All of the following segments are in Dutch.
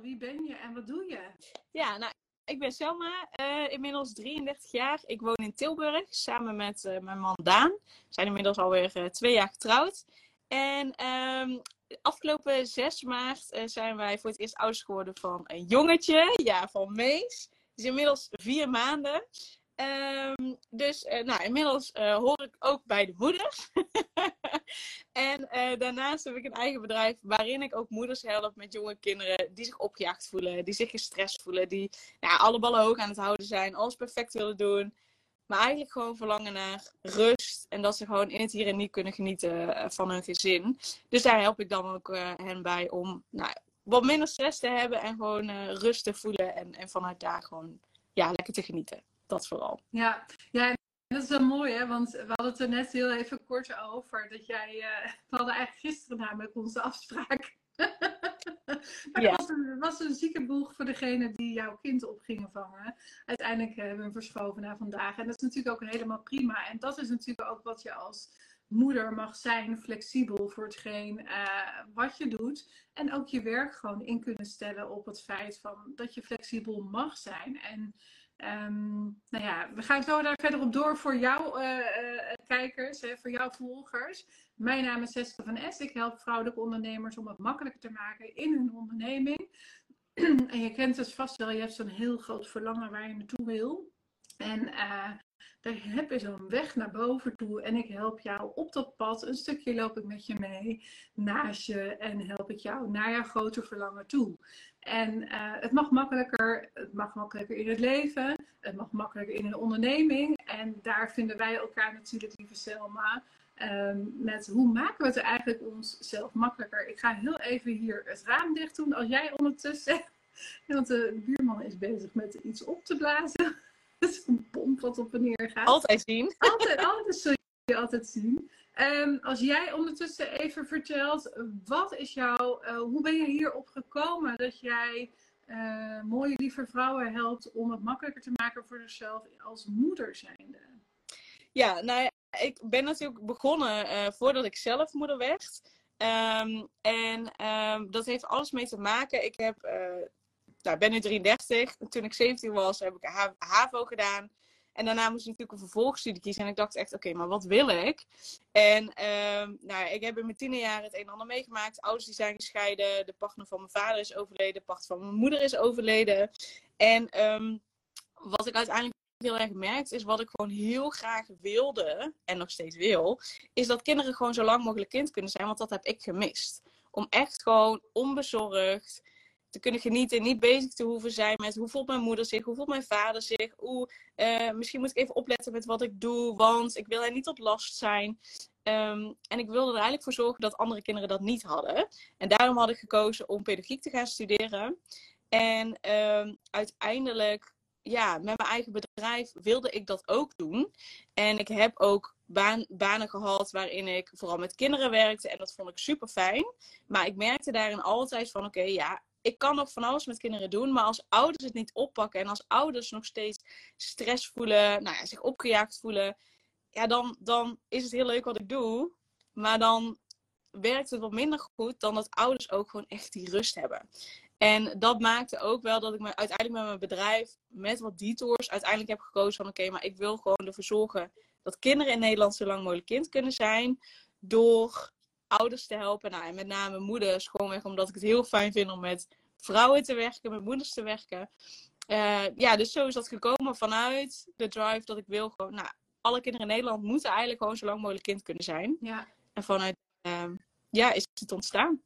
wie ben je en wat doe je? Ja, nou, ik ben Selma, uh, inmiddels 33 jaar. Ik woon in Tilburg samen met uh, mijn man Daan. We zijn inmiddels alweer uh, twee jaar getrouwd. En um, afgelopen 6 maart zijn wij voor het eerst ouders geworden van een jongetje. Ja, van Mees. Het is inmiddels vier maanden. Um, dus uh, nou, inmiddels uh, hoor ik ook bij de moeders. en uh, daarnaast heb ik een eigen bedrijf waarin ik ook moeders help met jonge kinderen die zich opgejaagd voelen, die zich gestrest voelen, die nou, alle ballen hoog aan het houden zijn, alles perfect willen doen. Maar eigenlijk gewoon verlangen naar rust en dat ze gewoon in het hier en nu kunnen genieten van hun gezin. Dus daar help ik dan ook hen bij om nou, wat minder stress te hebben en gewoon rust te voelen en, en vanuit daar gewoon ja, lekker te genieten dat vooral. Ja, ja dat is wel mooi, hè? Want we hadden het er net heel even kort over. Dat jij, uh, we hadden eigenlijk gisteren namelijk onze afspraak. maar ja. het was een, was een ziekenboeg voor degene die jouw kind op gingen vangen. Uiteindelijk hebben we hem verschoven naar vandaag. En dat is natuurlijk ook helemaal prima. En dat is natuurlijk ook wat je als moeder mag zijn, flexibel voor hetgeen uh, wat je doet. En ook je werk gewoon in kunnen stellen op het feit van dat je flexibel mag zijn. En Um, nou ja, we gaan zo daar verder op door voor jouw uh, uh, kijkers, hè, voor jouw volgers. Mijn naam is Seske van Es. Ik help vrouwelijke ondernemers om het makkelijker te maken in hun onderneming. en je kent het vast wel, je hebt zo'n heel groot verlangen waar je naartoe wil. En daar heb je zo'n weg naar boven toe. En ik help jou op dat pad. Een stukje loop ik met je mee, naast je. En help ik jou naar jouw grote verlangen toe. En uh, het mag makkelijker. Het mag makkelijker in het leven. Het mag makkelijker in een onderneming. En daar vinden wij elkaar natuurlijk, lieve Selma. Um, met hoe maken we het eigenlijk onszelf makkelijker? Ik ga heel even hier het raam dicht doen. Als jij ondertussen. Want de buurman is bezig met iets op te blazen. Dat is een pomp wat op en neer gaat. Altijd zien. Altijd, altijd zul je altijd zien. Um, als jij ondertussen even vertelt, wat is jouw, uh, hoe ben je hierop gekomen dat jij uh, mooie lieve vrouwen helpt om het makkelijker te maken voor zichzelf als moeder zijnde? Ja, nou ik ben natuurlijk begonnen uh, voordat ik zelf moeder werd. Um, en um, dat heeft alles mee te maken. Ik heb nou, ben nu 33. Toen ik 17 was, heb ik HAVO gedaan. En daarna moest ik natuurlijk een vervolgstudie kiezen. En ik dacht echt, oké, maar wat wil ik? En uh, nou, ik heb in mijn jaar het een en ander meegemaakt. Ouders die zijn gescheiden. De partner van mijn vader is overleden. De partner van mijn moeder is overleden. En um, wat ik uiteindelijk heel erg gemerkt is wat ik gewoon heel graag wilde. En nog steeds wil. Is dat kinderen gewoon zo lang mogelijk kind kunnen zijn. Want dat heb ik gemist. Om echt gewoon onbezorgd te kunnen genieten. Niet bezig te hoeven zijn met hoe voelt mijn moeder zich, hoe voelt mijn vader zich. Oeh, misschien moet ik even opletten met wat ik doe, want ik wil hen niet tot last zijn. Um, en ik wilde er eigenlijk voor zorgen dat andere kinderen dat niet hadden. En daarom had ik gekozen om pedagogiek te gaan studeren. En um, uiteindelijk, ja, met mijn eigen bedrijf wilde ik dat ook doen. En ik heb ook banen gehad waarin ik vooral met kinderen werkte. En dat vond ik super fijn. Maar ik merkte daarin altijd van: oké, ja, ik kan nog van alles met kinderen doen, maar als ouders het niet oppakken en als ouders nog steeds stress voelen, nou ja, zich opgejaagd voelen, ja, dan, dan is het heel leuk wat ik doe, maar dan werkt het wat minder goed dan dat ouders ook gewoon echt die rust hebben. En dat maakte ook wel dat ik me uiteindelijk met mijn bedrijf, met wat detours, uiteindelijk heb gekozen van oké, maar ik wil gewoon ervoor zorgen dat kinderen in Nederland zo lang mogelijk kind kunnen zijn. Door ouders te helpen. Nou, en met name moeders. Gewoonweg omdat ik het heel fijn vind om met vrouwen te werken, met moeders te werken. Uh, ja, dus zo is dat gekomen vanuit de drive dat ik wil gewoon, nou, alle kinderen in Nederland moeten eigenlijk gewoon zo lang mogelijk kind kunnen zijn. Ja. En vanuit, uh, ja, is het ontstaan.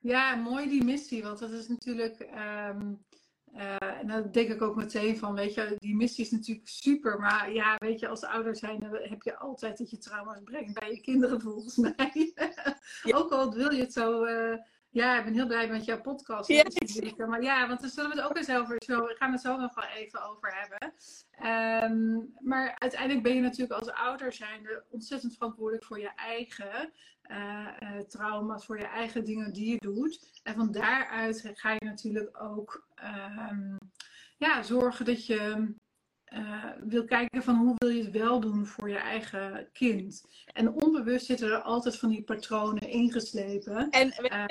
Ja, mooi die missie, want dat is natuurlijk, um, uh, en dat denk ik ook meteen van, weet je, die missie is natuurlijk super, maar ja, weet je, als ouder zijn heb je altijd dat je trauma's brengt bij je kinderen volgens mij. Ja. ook al wil je het zo ja, ik ben heel blij met jouw podcast. Ja, maar ja, want daar zullen we het ook eens over. Zo, we gaan het zo nog wel even over hebben. Um, maar uiteindelijk ben je natuurlijk als ouder zijnde ontzettend verantwoordelijk voor je eigen uh, trauma's, voor je eigen dingen die je doet. En van daaruit ga je natuurlijk ook um, ja, zorgen dat je uh, wil kijken van hoe wil je het wel doen voor je eigen kind. En onbewust zitten er altijd van die patronen ingeslepen. En uh,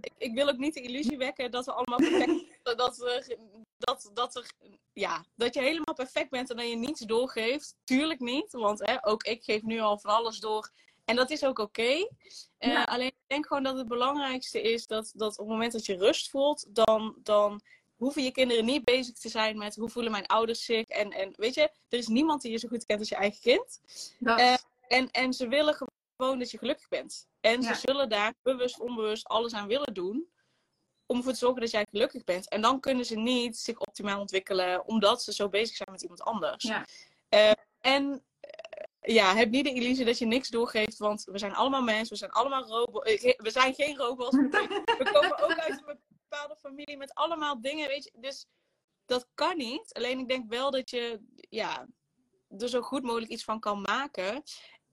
ik, ik, wil ook niet de illusie wekken dat we allemaal perfect dat, we, dat, dat, er, ja, dat je helemaal perfect bent en dat je niets doorgeeft. Tuurlijk niet, want hè, ook ik geef nu al van alles door. En dat is ook oké. Uh, Alleen ik denk gewoon dat het belangrijkste is dat, dat op het moment dat je rust voelt, dan, dan hoeven je kinderen niet bezig te zijn met hoe voelen mijn ouders zich. En, en weet je, er is niemand die je zo goed kent als je eigen kind. Uh, en, en ze willen gewoon dat je gelukkig bent. En ze zullen daar bewust, onbewust alles aan willen doen. Om ervoor te zorgen dat jij gelukkig bent. En dan kunnen ze niet zich optimaal ontwikkelen. Omdat ze zo bezig zijn met iemand anders. Ja. Uh, en ja, heb niet de illusie dat je niks doorgeeft. Want we zijn allemaal mensen. We zijn allemaal robots. We zijn geen robots. We komen ook uit een bepaalde familie met allemaal dingen, weet je. Dus dat kan niet. Alleen ik denk wel dat je ja, er zo goed mogelijk iets van kan maken.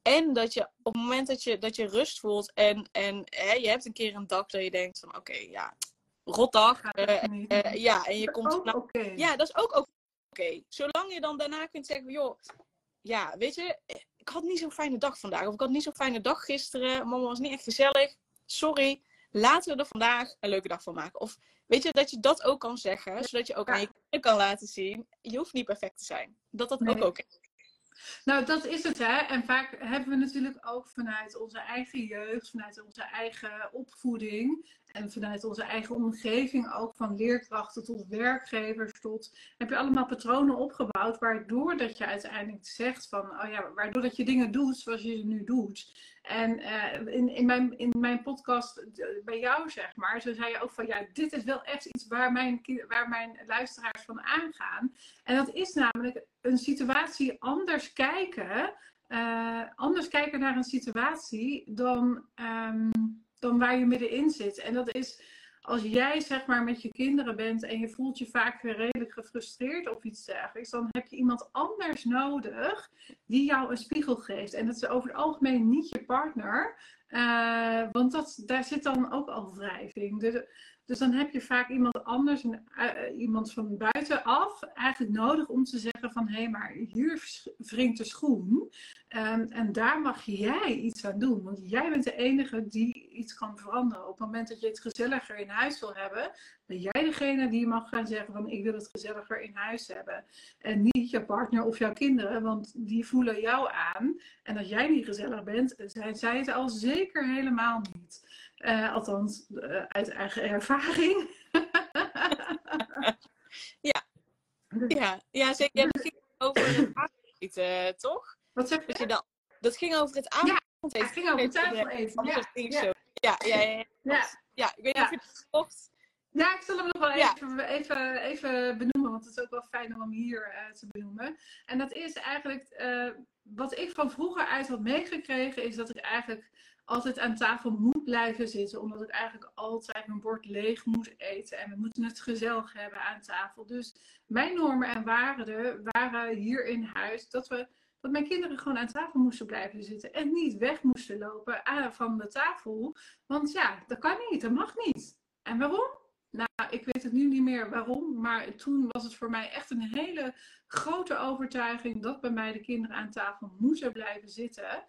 En dat je op het moment dat je, dat je rust voelt en, en hè, je hebt een keer een dag dat je denkt van oké, ja, rotdag. Uh, uh, ja, en je komt. Nou, Ja, dat is ook oké. Zolang je dan daarna kunt zeggen, joh, ja, weet je, ik had niet zo'n fijne dag vandaag. Of ik had niet zo'n fijne dag gisteren. Mama was niet echt gezellig. Sorry laten we er vandaag een leuke dag van maken. Of weet je, dat je dat ook kan zeggen, zodat je ook aan je kinderen kan laten zien, je hoeft niet perfect te zijn. Dat dat ook oké is. Nou, dat is het, hè. En vaak hebben we natuurlijk ook vanuit onze eigen jeugd, vanuit onze eigen opvoeding en vanuit onze eigen omgeving, ook van leerkrachten tot werkgevers tot, heb je allemaal patronen opgebouwd, waardoor dat je uiteindelijk zegt van, oh ja, waardoor dat je dingen doet zoals je ze nu doet. En uh, in, in, mijn, in mijn podcast eh, bij jou, zeg maar, zo zei je ook van ja, dit is wel echt iets waar mijn, waar mijn luisteraars van aangaan. En dat is namelijk een situatie anders kijken, uh, anders kijken naar een situatie dan, um, dan waar je middenin zit. En dat is als jij zeg maar met je kinderen bent en je voelt je vaak redelijk gefrustreerd of iets dergelijks, dan heb je iemand anders nodig die jou een spiegel geeft. En dat is over het algemeen niet je partner, uh, want dat, daar zit dan ook al wrijving. Dus, dus dan heb je vaak iemand anders, een, uh, iemand van buitenaf, eigenlijk nodig om te zeggen van hé, hey, maar hier wringt de schoen. Um, en daar mag jij iets aan doen. Want jij bent de enige die iets kan veranderen. Op het moment dat je het gezelliger in huis wil hebben, ben jij degene die mag gaan zeggen van ik wil het gezelliger in huis hebben. En niet je partner of jouw kinderen, want die voelen jou aan. En als jij niet gezellig bent, zijn zij het al zeker helemaal niet. Uh, althans, uh, uit eigen ervaring. ja. Ja, ja, zeker. Het ging over het avondeten, uh, toch? Wat zeg je? Dat, je dat, dat ging over het avondeten. Ja, het ging over het tafeleten. Ja, ja. Ja, ja, ja, ik weet niet of je het kocht. Ja, ik zal hem nog wel even, even, even benoemen, want het is ook wel fijn om hem hier uh, te benoemen. En dat is eigenlijk, uh, wat ik van vroeger uit had meegekregen, is dat ik eigenlijk altijd aan tafel moet blijven zitten. Omdat ik eigenlijk altijd mijn bord leeg moet eten. En we moeten het gezellig hebben aan tafel. Dus mijn normen en waarden waren hier in huis dat, we, dat mijn kinderen gewoon aan tafel moesten blijven zitten. En niet weg moesten lopen van de tafel. Want ja, dat kan niet, dat mag niet. En waarom? Nou, ik weet het nu niet meer waarom, maar toen was het voor mij echt een hele grote overtuiging dat bij mij de kinderen aan tafel moeten blijven zitten.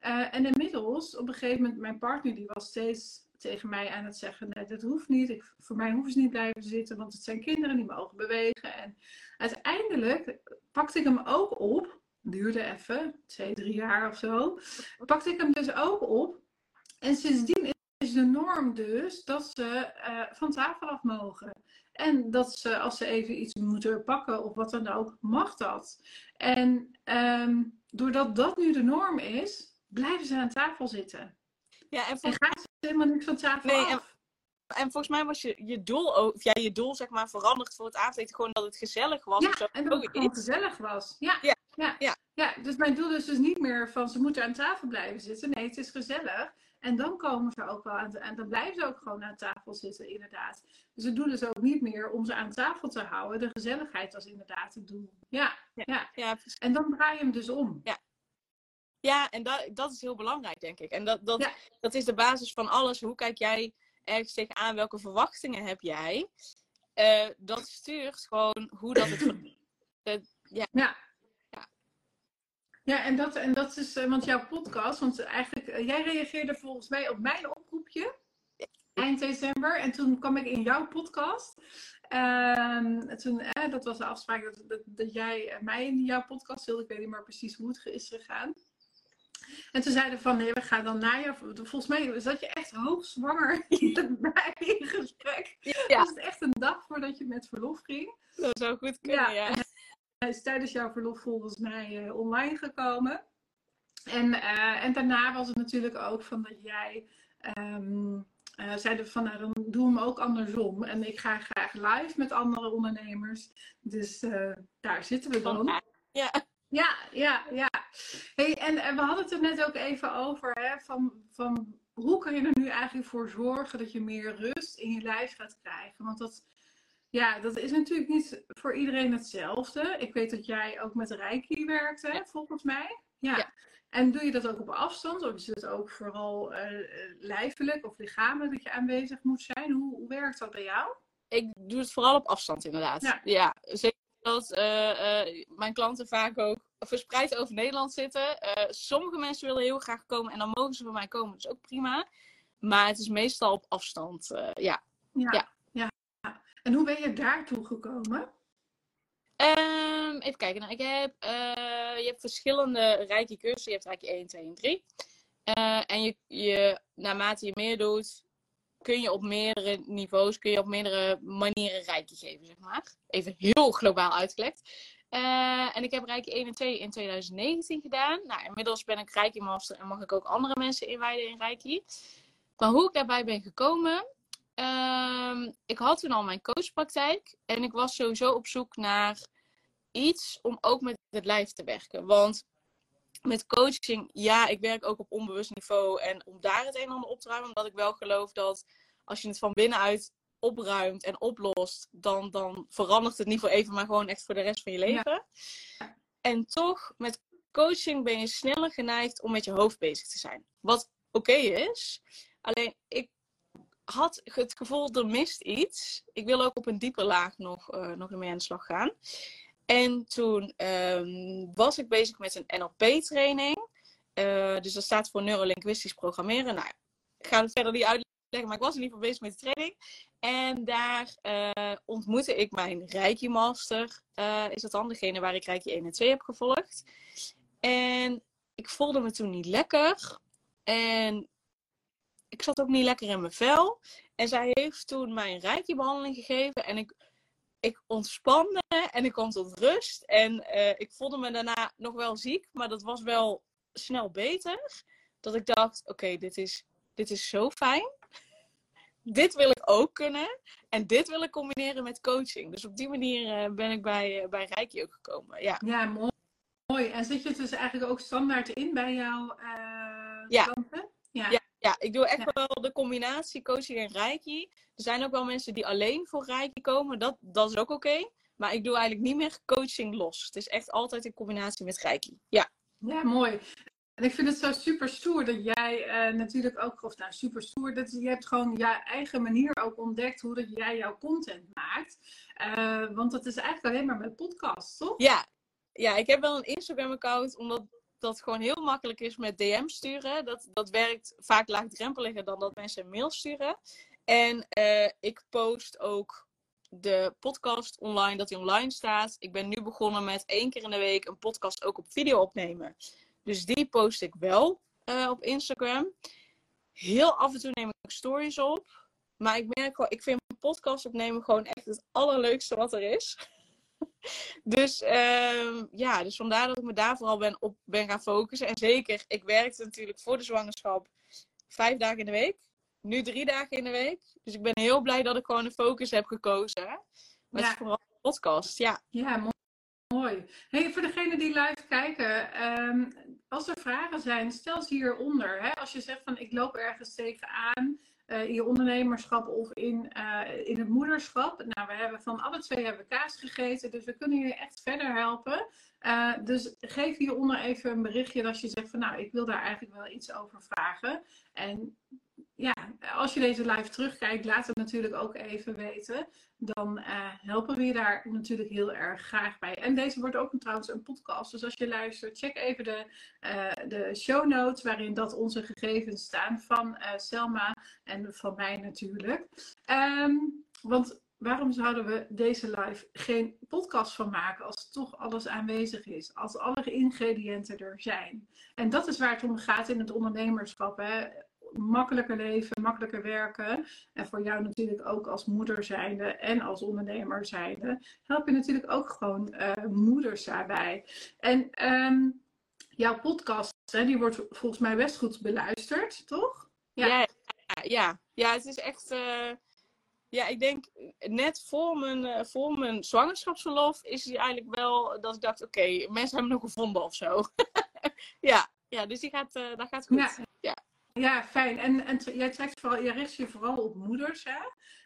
Uh, en inmiddels, op een gegeven moment, mijn partner die was steeds tegen mij aan het zeggen: nee, dat hoeft niet. Ik, voor mij hoeven ze niet blijven zitten, want het zijn kinderen die mogen bewegen. En uiteindelijk pakte ik hem ook op. Duurde even, twee, drie jaar of zo. Pakte ik hem dus ook op. En sindsdien is de norm dus dat ze uh, van tafel af mogen. En dat ze, als ze even iets moeten pakken of wat dan ook, mag dat. En um, doordat dat nu de norm is, blijven ze aan tafel zitten. Ja, en, en gaan ze helemaal niks van tafel nee, af. En, en, volgens mij was je, je doel of ja, je doel zeg maar veranderd voor het avondeten gewoon dat het gezellig was. Ja, zo. en dat het gewoon gezellig was. Ja. Ja. Ja. ja. ja. dus mijn doel is dus niet meer van ze moeten aan tafel blijven zitten. Nee, het is gezellig. En dan komen ze ook wel aan en dan blijven ze ook gewoon aan tafel zitten, inderdaad. Dus het doel is ook niet meer om ze aan tafel te houden. De gezelligheid was inderdaad het doel. Ja, ja. ja. ja en dan draai je hem dus om. Ja, ja, en dat, dat is heel belangrijk, denk ik. En dat, dat, dat is de basis van alles. Hoe kijk jij ergens tegenaan? Welke verwachtingen heb jij? Uh, dat stuurt gewoon hoe dat het. Ja. Ja, ja en, dat, en dat is, want jouw podcast, want eigenlijk, jij reageerde volgens mij op mijn oproepje eind december. En toen kwam ik in jouw podcast. Um, toen, eh, dat was de afspraak dat, dat, dat, jij mij in jouw podcast wilde. Ik weet niet meer precies hoe het is gegaan. En toen zeiden van nee, we gaan dan na je. Volgens mij zat je echt hoogzwanger bij in gesprek. Ja. Was het echt een dag voordat je met verlof ging? Dat zou goed kunnen, ja. ja. Hij is tijdens jouw verlof volgens mij uh, online gekomen. En, uh, en daarna was het natuurlijk ook van dat jij. Um, uh, zeiden van nou, dan doen we hem ook andersom. En ik ga graag live met andere ondernemers. Dus uh, daar zitten we dan. Ja. Ja, ja, ja. Hey, en, en, we hadden het er net ook even over, hè, van, van hoe kun je er nu eigenlijk voor zorgen dat je meer rust in je lijf gaat krijgen? Want dat, ja, dat is natuurlijk niet voor iedereen hetzelfde. Ik weet dat jij ook met Reiki werkt, hè, volgens mij. Ja. ja. En doe je dat ook op afstand? Of is het ook vooral uh, lijfelijk of lichamelijk dat je aanwezig moet zijn? Hoe, hoe, werkt dat bij jou? Ik doe het vooral op afstand inderdaad. Ja, ja zeker dat uh, mijn klanten vaak ook verspreid over Nederland zitten. sommige mensen willen heel graag komen en dan mogen ze bij mij komen. Dat is ook prima. Maar het is meestal op afstand. ja. ja. En hoe ben je daartoe gekomen? Um, even kijken. Nou, ik heb, uh, je hebt verschillende rijke cursussen. Je hebt rijke 1, 2 en 3. Uh, en je, je, naarmate je meer doet, kun je op meerdere niveaus, kun je op meerdere manieren rijke geven, zeg maar. Even heel globaal uitgelegd. Uh, en ik heb Rijke 1 en 2 in 2019 gedaan. Nou, inmiddels ben ik Rijke Master en mag ik ook andere mensen inwijden in Rijke. Maar hoe ik daarbij ben gekomen, Um, ik had toen al mijn coachpraktijk en ik was sowieso op zoek naar iets om ook met het lijf te werken. Want met coaching, ja, ik werk ook op onbewust niveau en om daar het een en ander op te ruimen, omdat ik wel geloof dat als je het van binnenuit opruimt en oplost, dan, dan verandert het niet voor even, maar gewoon echt voor de rest van je leven. En toch, met coaching ben je sneller geneigd om met je hoofd bezig te zijn. Wat oké is. Alleen ik had het gevoel, er mist iets. Ik wil ook op een diepe laag nog, uh, nog mee aan de slag gaan. En toen um, was ik bezig met een NLP-training. Eh, dus dat staat voor neurolinguistisch programmeren. Nou, ik ga het verder niet uitleggen, maar ik was in ieder geval bezig met training. En daar uh, ontmoette ik mijn Reiki Master. is dat dan degene waar ik Reiki 1 en 2 heb gevolgd. En ik voelde me toen niet lekker. En ik zat ook niet lekker in mijn vel. En zij heeft toen mij een reiki-behandeling gegeven. En ik, ik ontspande en ik kwam tot rust. En uh, ik voelde me daarna nog wel ziek, maar dat was wel snel beter. Dat ik dacht, oké, dit, is, dit is zo fijn. dit wil ik ook kunnen. En dit wil ik combineren met coaching. Dus op die manier uh, ben ik bij, uh, bij Reiki ook gekomen. Ja, ja mooi. mooi. En zit je dus eigenlijk ook standaard in bij jouw ja. klanten? Ja. ja. Ja, ik doe echt wel de combinatie coaching en reiki. Er zijn ook wel mensen die alleen voor reiki komen. Dat, dat is ook oké. Maar ik doe eigenlijk niet meer coaching los. Het is echt altijd in combinatie met reiki. Ja. Ja, mooi. En ik vind het zo super stoer dat jij uh, natuurlijk ook, of nou super stoer, dat je hebt gewoon je eigen manier ook ontdekt hoe dat jij jouw content maakt. Uh, want dat is eigenlijk alleen maar met podcast, toch? Ja. ja, ik heb wel een Instagram account, omdat dat gewoon heel makkelijk is met DM sturen. Dat, dat werkt vaak laagdrempeliger dan dat mensen mail sturen. En uh, ik post ook de podcast online, dat die online staat. Ik ben nu begonnen met één keer in de week een podcast ook op video opnemen. Dus die post ik wel uh, op Instagram. Heel af en toe neem ik stories op. Maar ik merk wel, ik vind podcast opnemen gewoon echt het allerleukste wat er is. dus uh, ja, dus vandaar dat ik me daar vooral ben, op ben gaan focussen. En zeker, ik werkte natuurlijk voor de zwangerschap vijf dagen in de week. Nu drie dagen in de week. Dus ik ben heel blij dat ik gewoon de focus heb gekozen. Met ja. vooral de podcast, ja. Ja, mooi. Mooi. Hey, voor degenen die live kijken, um, als er vragen zijn, stel ze hieronder. Hè? Als je zegt van ik loop ergens tegenaan, in je ondernemerschap of in, uh, in het moederschap. Nou, we hebben van alle twee hebben kaas gegeten, dus we kunnen je echt verder helpen. Uh, dus geef hieronder even een berichtje als je zegt van nou, ik wil daar eigenlijk wel iets over vragen. En ja, als je deze live terugkijkt, laat het natuurlijk ook even weten. Dan uh, helpen we je daar natuurlijk heel erg graag bij. En deze wordt ook trouwens een podcast. Dus als je luistert, check even de, uh, de show notes waarin dat onze gegevens staan van uh, Selma en van mij natuurlijk. Um, want waarom zouden we deze live geen podcast van maken als toch alles aanwezig is? Als alle ingrediënten er zijn. En dat is waar het om gaat in het ondernemerschap. Hè? Makkelijker leven, makkelijker werken. En voor jou natuurlijk ook als moeder zijnde en als ondernemer zijnde, help je natuurlijk ook gewoon uh, moeders daarbij. En um, jouw podcast, hè, die wordt volgens mij best goed beluisterd, toch? Ja, ja, ja. ja het is echt. Uh, ja, ik denk net voor mijn, uh, voor mijn zwangerschapsverlof is die eigenlijk wel dat ik dacht: oké, okay, mensen hebben hem nog gevonden of zo. ja, ja, dus die gaat, dat gaat goed. Ja. ja. Ja, fijn. En, en jij, trekt vooral, jij richt je vooral op moeders, hè?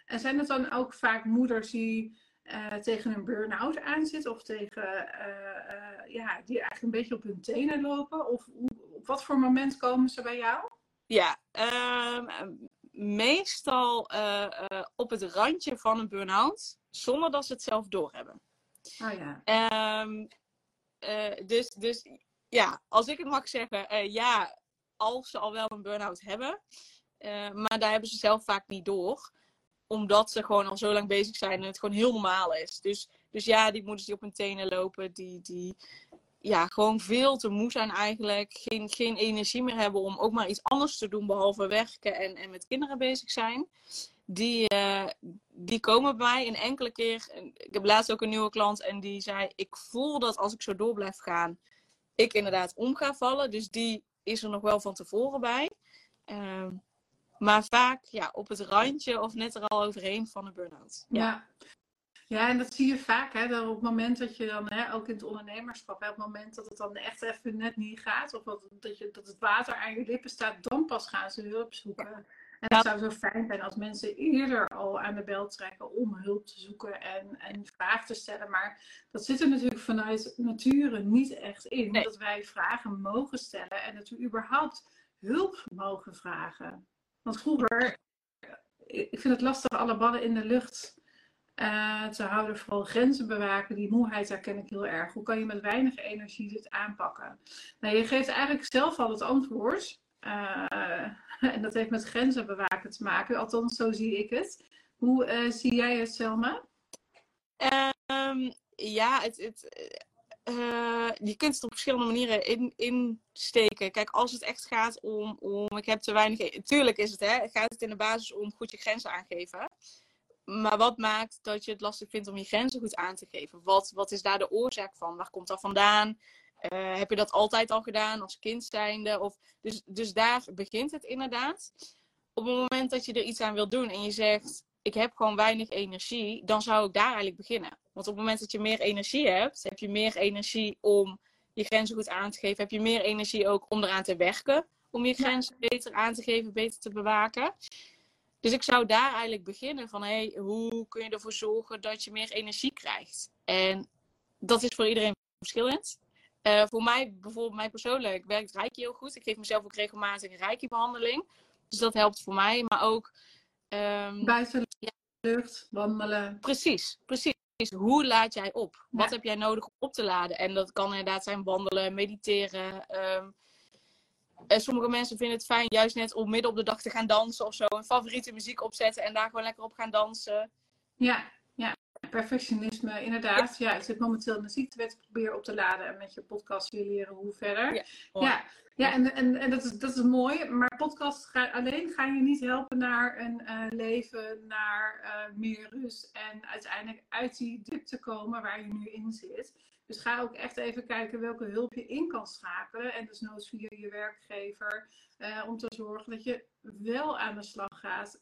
En zijn het dan ook vaak moeders die uh, tegen een burn-out aanzitten? Of tegen, uh, uh, ja, die eigenlijk een beetje op hun tenen lopen? Of op wat voor moment komen ze bij jou? Ja, ehm, meestal op het randje van een burn-out, zonder dat ze het zelf doorhebben. Oh ja. Um, dus, dus ja, als ik het mag zeggen, ja, als ze al wel een burn-out hebben. Uh, maar daar hebben ze zelf vaak niet door. Omdat ze gewoon al zo lang bezig zijn en het gewoon heel normaal is. Dus, dus ja, die moeders die op hun tenen lopen, die, die ja, gewoon veel te moe zijn eigenlijk. Geen, geen energie meer hebben om ook maar iets anders te doen behalve werken en, en met kinderen bezig zijn. Die, uh, die komen bij mij een enkele keer. Ik heb laatst ook een nieuwe klant en die zei: Ik voel dat als ik zo door blijf gaan, ik inderdaad om ga vallen. Dus die is er nog wel van tevoren bij. Ehm, maar vaak ja, op het randje of net er al overheen van een burn-out. Ja. ja. en dat zie je vaak. Hè, dat op het moment dat je dan, hè, ook in het ondernemerschap, hè, op het moment dat het dan echt even net niet gaat, of dat, dat, je, dat het water aan je lippen staat, dan pas gaan ze hulp zoeken. En het zou zo fijn zijn als mensen eerder al aan de bel trekken om hulp te zoeken en, en vragen te stellen. Maar dat zit er natuurlijk vanuit nature niet echt in. Dat wij vragen mogen stellen en dat we überhaupt hulp mogen vragen. Want vroeger, ik vind het lastig alle ballen in de lucht uh, te houden. Vooral grenzen bewaken, die moeheid herken ik heel erg. Hoe kan je met weinig energie dit aanpakken? Nou, je geeft eigenlijk zelf al het antwoord. Uh, en dat heeft met grenzen bewaken te maken. Althans, zo zie ik het. Hoe uh, zie jij het, Selma? Um, ja, het, het, uh, je kunt het op verschillende manieren in, insteken. Kijk, als het echt gaat om, om ik heb te weinig... E-, tuurlijk is het, hè, gaat het in de basis om goed je grenzen aangeven. Maar wat maakt dat je het lastig vindt om je grenzen goed aan te geven? Wat, wat is daar de oorzaak van? Waar komt dat vandaan? Uh, heb je dat altijd al gedaan als kind zijnde? Of, dus, dus daar begint het inderdaad. Op het moment dat je er iets aan wilt doen en je zegt, ik heb gewoon weinig energie, dan zou ik daar eigenlijk beginnen. Want op het moment dat je meer energie hebt, heb je meer energie om je grenzen goed aan te geven. Heb je meer energie ook om eraan te werken. Om je grenzen beter aan te geven, beter te bewaken. Dus ik zou daar eigenlijk beginnen van, hey, hoe kun je ervoor zorgen dat je meer energie krijgt? En dat is voor iedereen verschillend. Uh, voor mij, bijvoorbeeld mij persoonlijk, werkt Reiki heel goed. Ik geef mezelf ook regelmatig een Reiki-behandeling. Dus dat helpt voor mij. Maar ook... Um, Buiten ja. lucht, wandelen. Precies, precies. Hoe laad jij op? Wat heb jij nodig om op te laden? En dat kan inderdaad zijn wandelen, mediteren. Um, en sommige mensen vinden het fijn juist net om midden op de dag te gaan dansen of zo. Een favoriete muziek opzetten en daar gewoon lekker op gaan dansen. Ja perfectionisme, inderdaad. Ja. ik zit momenteel in de ziektewet, probeer op te laden en met je podcast weer leren hoe verder. Ja, ja, ja, en, en, en dat, is, dat is mooi, maar podcast ga, alleen ga je niet helpen naar een uh, leven, naar uh, meer rust en uiteindelijk uit die dip te komen waar je nu in zit. Dus ga ook echt even kijken welke hulp je in kan schakelen. En dus noods via je werkgever. Uh, om te zorgen dat je wel aan de slag gaat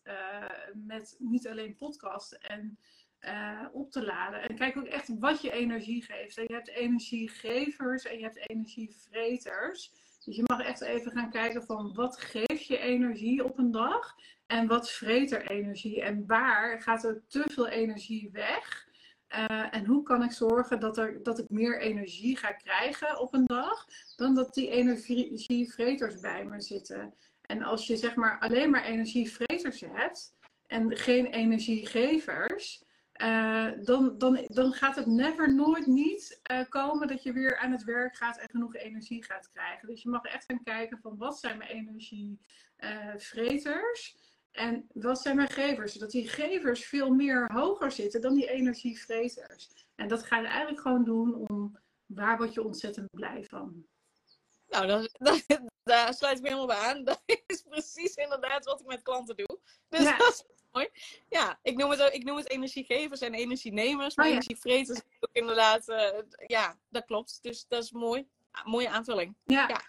met niet alleen podcast en uh, op te laden. En kijk ook echt wat je energie geeft. je hebt energiegevers en je hebt energievreters. Dus je mag echt even gaan kijken van wat geeft je energie op een dag en wat vreet er energie en waar gaat er te veel energie weg. Uh, en hoe kan ik zorgen dat, er, dat ik meer energie ga krijgen op een dag dan dat die energievreters bij me zitten. En als je zeg maar alleen maar energievreters hebt en geen energiegevers, uh, dan, dan, dan gaat het never nooit niet uh, komen dat je weer aan het werk gaat en genoeg energie gaat krijgen. Dus je mag echt gaan kijken van wat zijn mijn energievreters en wat zijn mijn gevers. Zodat die gevers veel meer hoger zitten dan die energievreters. En dat ga je eigenlijk gewoon doen om waar word je ontzettend blij van. Nou, dat, dat, daar sluit ik me helemaal bij aan. Dat is precies inderdaad wat ik met klanten doe. Dus ja. dat is mooi. Ja, ik noem, het, ik noem het energiegevers en energienemers. Maar oh, ja. energievreters ook inderdaad... Uh, ja, dat klopt. Dus dat is mooi. Mooie aanvulling. Ja. ja.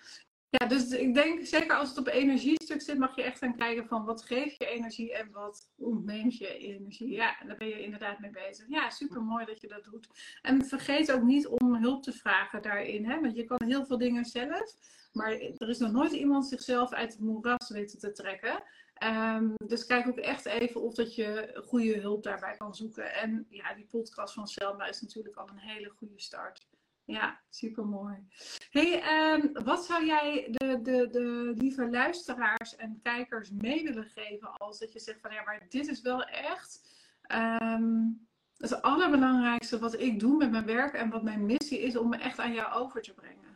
Ja, dus ik denk zeker als het op energiestuk zit, mag je echt gaan kijken van wat geeft je energie en wat ontneemt je energie. Ja, daar ben je inderdaad mee bezig. Ja, super mooi dat je dat doet. En vergeet ook niet om hulp te vragen daarin, hè? want je kan heel veel dingen zelf, maar er is nog nooit iemand zichzelf uit het moeras weten te trekken. Um, dus kijk ook echt even of dat je goede hulp daarbij kan zoeken. En ja, die podcast van Selma is natuurlijk al een hele goede start. Ja, super mooi. Hey, um, wat zou jij de, de, de lieve luisteraars en kijkers mee willen geven als dat je zegt van ja, maar dit is wel echt um, het allerbelangrijkste wat ik doe met mijn werk en wat mijn missie is om me echt aan jou over te brengen?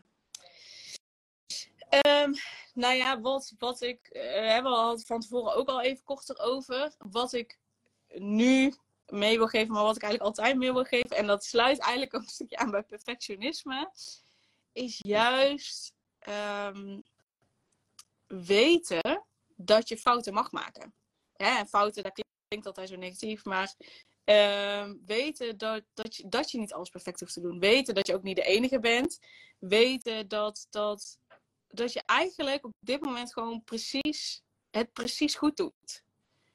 Um, nou ja, wat, wat ik, uh, hebben we al van tevoren ook al even korter over. Wat ik nu mee wil geven, maar wat ik eigenlijk altijd mee wil geven. En dat sluit eigenlijk ook een stukje aan bij perfectionisme. Is juist um, weten dat je fouten mag maken. Ja, fouten, dat klinkt altijd zo negatief, maar um, weten dat, dat, je, dat je niet alles perfect hoeft te doen. Weten dat je ook niet de enige bent. Weten dat, dat, dat je eigenlijk op dit moment gewoon precies het precies goed doet.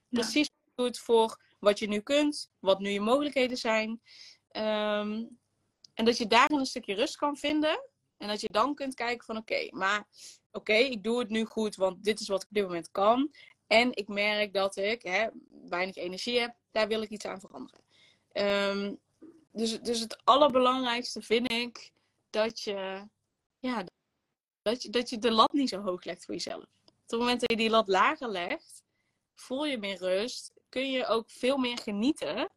Precies goed doet voor wat je nu kunt, wat nu je mogelijkheden zijn. Um, en dat je daarin een stukje rust kan vinden. En dat je dan kunt kijken van oké, okay, maar oké, okay, ik doe het nu goed, want dit is wat ik op dit moment kan. En ik merk dat ik hè, weinig energie heb, daar wil ik iets aan veranderen. Um, dus, dus het allerbelangrijkste vind ik dat je, ja, dat, je, de lat niet zo hoog legt voor jezelf. Op het moment dat je die lat lager legt, voel je meer rust, kun je ook veel meer genieten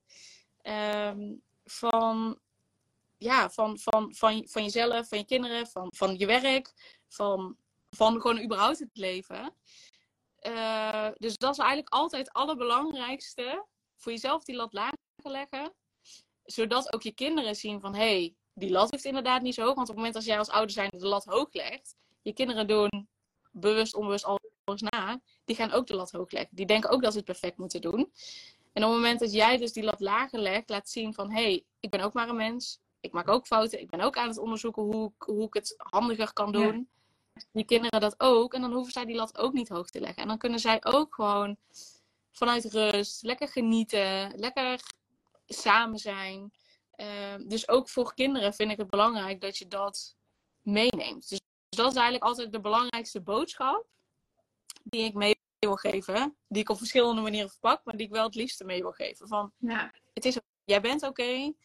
um, van, ja, van, van, van, van jezelf, van je kinderen, van, van je werk, van, van gewoon überhaupt het leven. Uh, dus dat is eigenlijk altijd het allerbelangrijkste. Voor jezelf die lat lager leggen. Zodat ook je kinderen zien van... hé, hey, die lat heeft inderdaad niet zo hoog. Want op het moment dat jij als ouder zijn de lat hoog legt... je kinderen doen bewust, onbewust alles na die gaan ook de lat hoog leggen. Die denken ook dat ze het perfect moeten doen. En op het moment dat jij dus die lat lager legt, laat zien van hé, hey, ik ben ook maar een mens. Ik maak ook fouten. Ik ben ook aan het onderzoeken hoe, hoe ik het handiger kan doen. Die kinderen dat ook. En dan hoeven zij die lat ook niet hoog te leggen. En dan kunnen zij ook gewoon vanuit rust, lekker genieten, lekker samen zijn. Ehm, dus ook voor kinderen vind ik het belangrijk dat je dat meeneemt. Dus dat is eigenlijk altijd de belangrijkste boodschap die ik mee wil geven. Die ik op verschillende manieren verpak, maar die ik wel het liefste mee wil geven. Van, ja. het is, jij bent oké. Okay.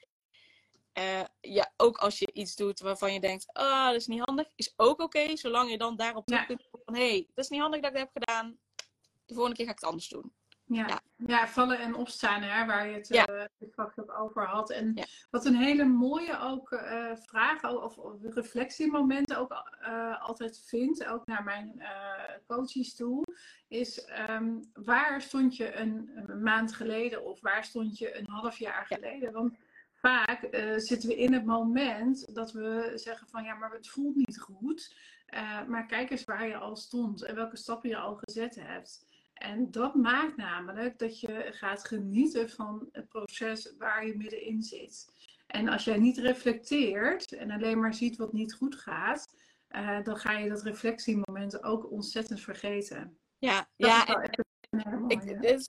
Uh, ja, ook als je iets doet waarvan je denkt, ah, oh, dat is niet handig, is ook oké. zolang je dan daarop terug kunt van, hé, hey, dat is niet handig dat ik dat heb gedaan. De volgende keer ga ik het anders doen. Ja, ja. vallen en opstaan, hè, waar je het ja. uh, over had. En wat een hele mooie ook uh, vraag of, of, reflectiemomenten ook uh, altijd vind, ook naar mijn coaches toe, is um, waar stond je een, een, maand geleden of waar stond je een half jaar geleden? Want vaak zitten we in het moment dat we zeggen van ja, maar het voelt niet goed. maar kijk eens waar je al stond en welke stappen je al gezet hebt. En dat maakt namelijk dat je gaat genieten van het proces waar je middenin zit. En als jij niet reflecteert en alleen maar ziet wat niet goed gaat, uh, dan ga je dat reflectiemoment ook ontzettend vergeten. Ja, ja. ik, dit is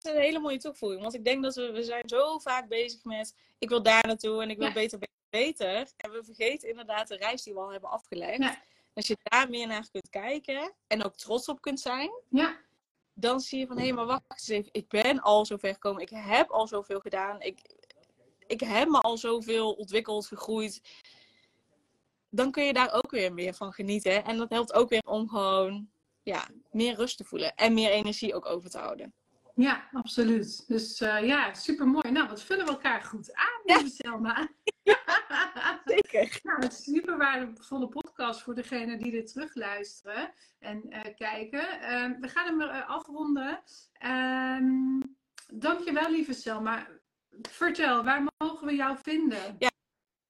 een hele mooie toevoeging. Want ik denk dat we, we zijn zo vaak bezig met ik wil daar naartoe en ik wil beter, beter, beter. En we vergeten inderdaad de reis die we al hebben afgelegd. Ja. Als je daar meer naar kunt kijken en ook trots op kunt zijn. Ja dan zie je van hé, hey, maar wacht eens even. Ik ben al zo ver gekomen. Ik heb al zoveel gedaan. Ik, ik heb me al zoveel ontwikkeld, gegroeid. Dan kun je daar ook weer meer van genieten. En dat helpt ook weer om gewoon ja, meer rust te voelen. En meer energie ook over te houden. Ja, absoluut. Dus uh, ja, super mooi. Nou, wat vullen we elkaar goed aan, ja. Selma. Zeker. nou, het is een super waardevolle podcast voor degenen die dit terugluisteren en uh, kijken. Uh, we gaan hem uh, afronden. Ehm, dankjewel, lieve Selma. Vertel, waar mogen we jou vinden? Ja.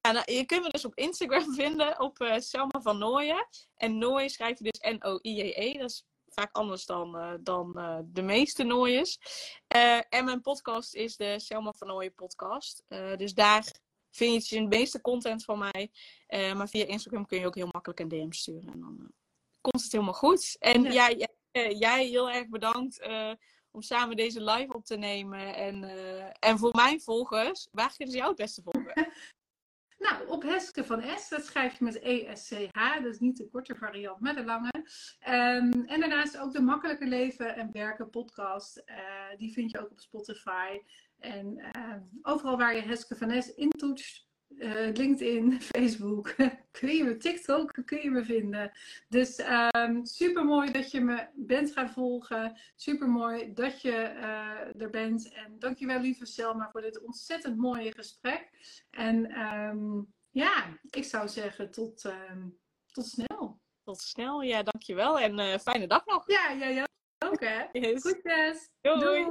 Ja, nou, je kunt me dus op Instagram vinden op uh, Selma van Nooyen. En Nooien schrijf je dus N-O-I-J-E. Dat is vaak anders dan, uh, dan uh, de meeste Nooiers. en mijn podcast is de Selma van Nooyen podcast. dus daar vind je de meeste content van mij. maar via Instagram kun je ook heel makkelijk een DM sturen. En dan komt het helemaal goed. En ja. jij, jij heel erg bedankt om samen deze live op te nemen. En, en voor mijn volgers, waar kunnen ze jou het beste volgen? Nou, op Heske van S, dat schrijf je met E-S-C-H, dus niet de korte variant, maar de lange. Um, en daarnaast ook de Makkelijke Leven en Werken podcast. Uh, die vind je ook op Spotify. En uh, overal waar je Heske van S intoetst, uh, LinkedIn, Facebook, kun je me, TikTok kun je me vinden. Dus um, super mooi dat je me bent gaan volgen. Super mooi dat je uh, er bent. En dankjewel lieve Selma voor dit ontzettend mooie gesprek. En um, ja, ik zou zeggen tot, um, tot snel. Tot snel, ja dankjewel. En uh, fijne dag nog. Ja, jij ja, ook hè. Yes. Doei. Doei.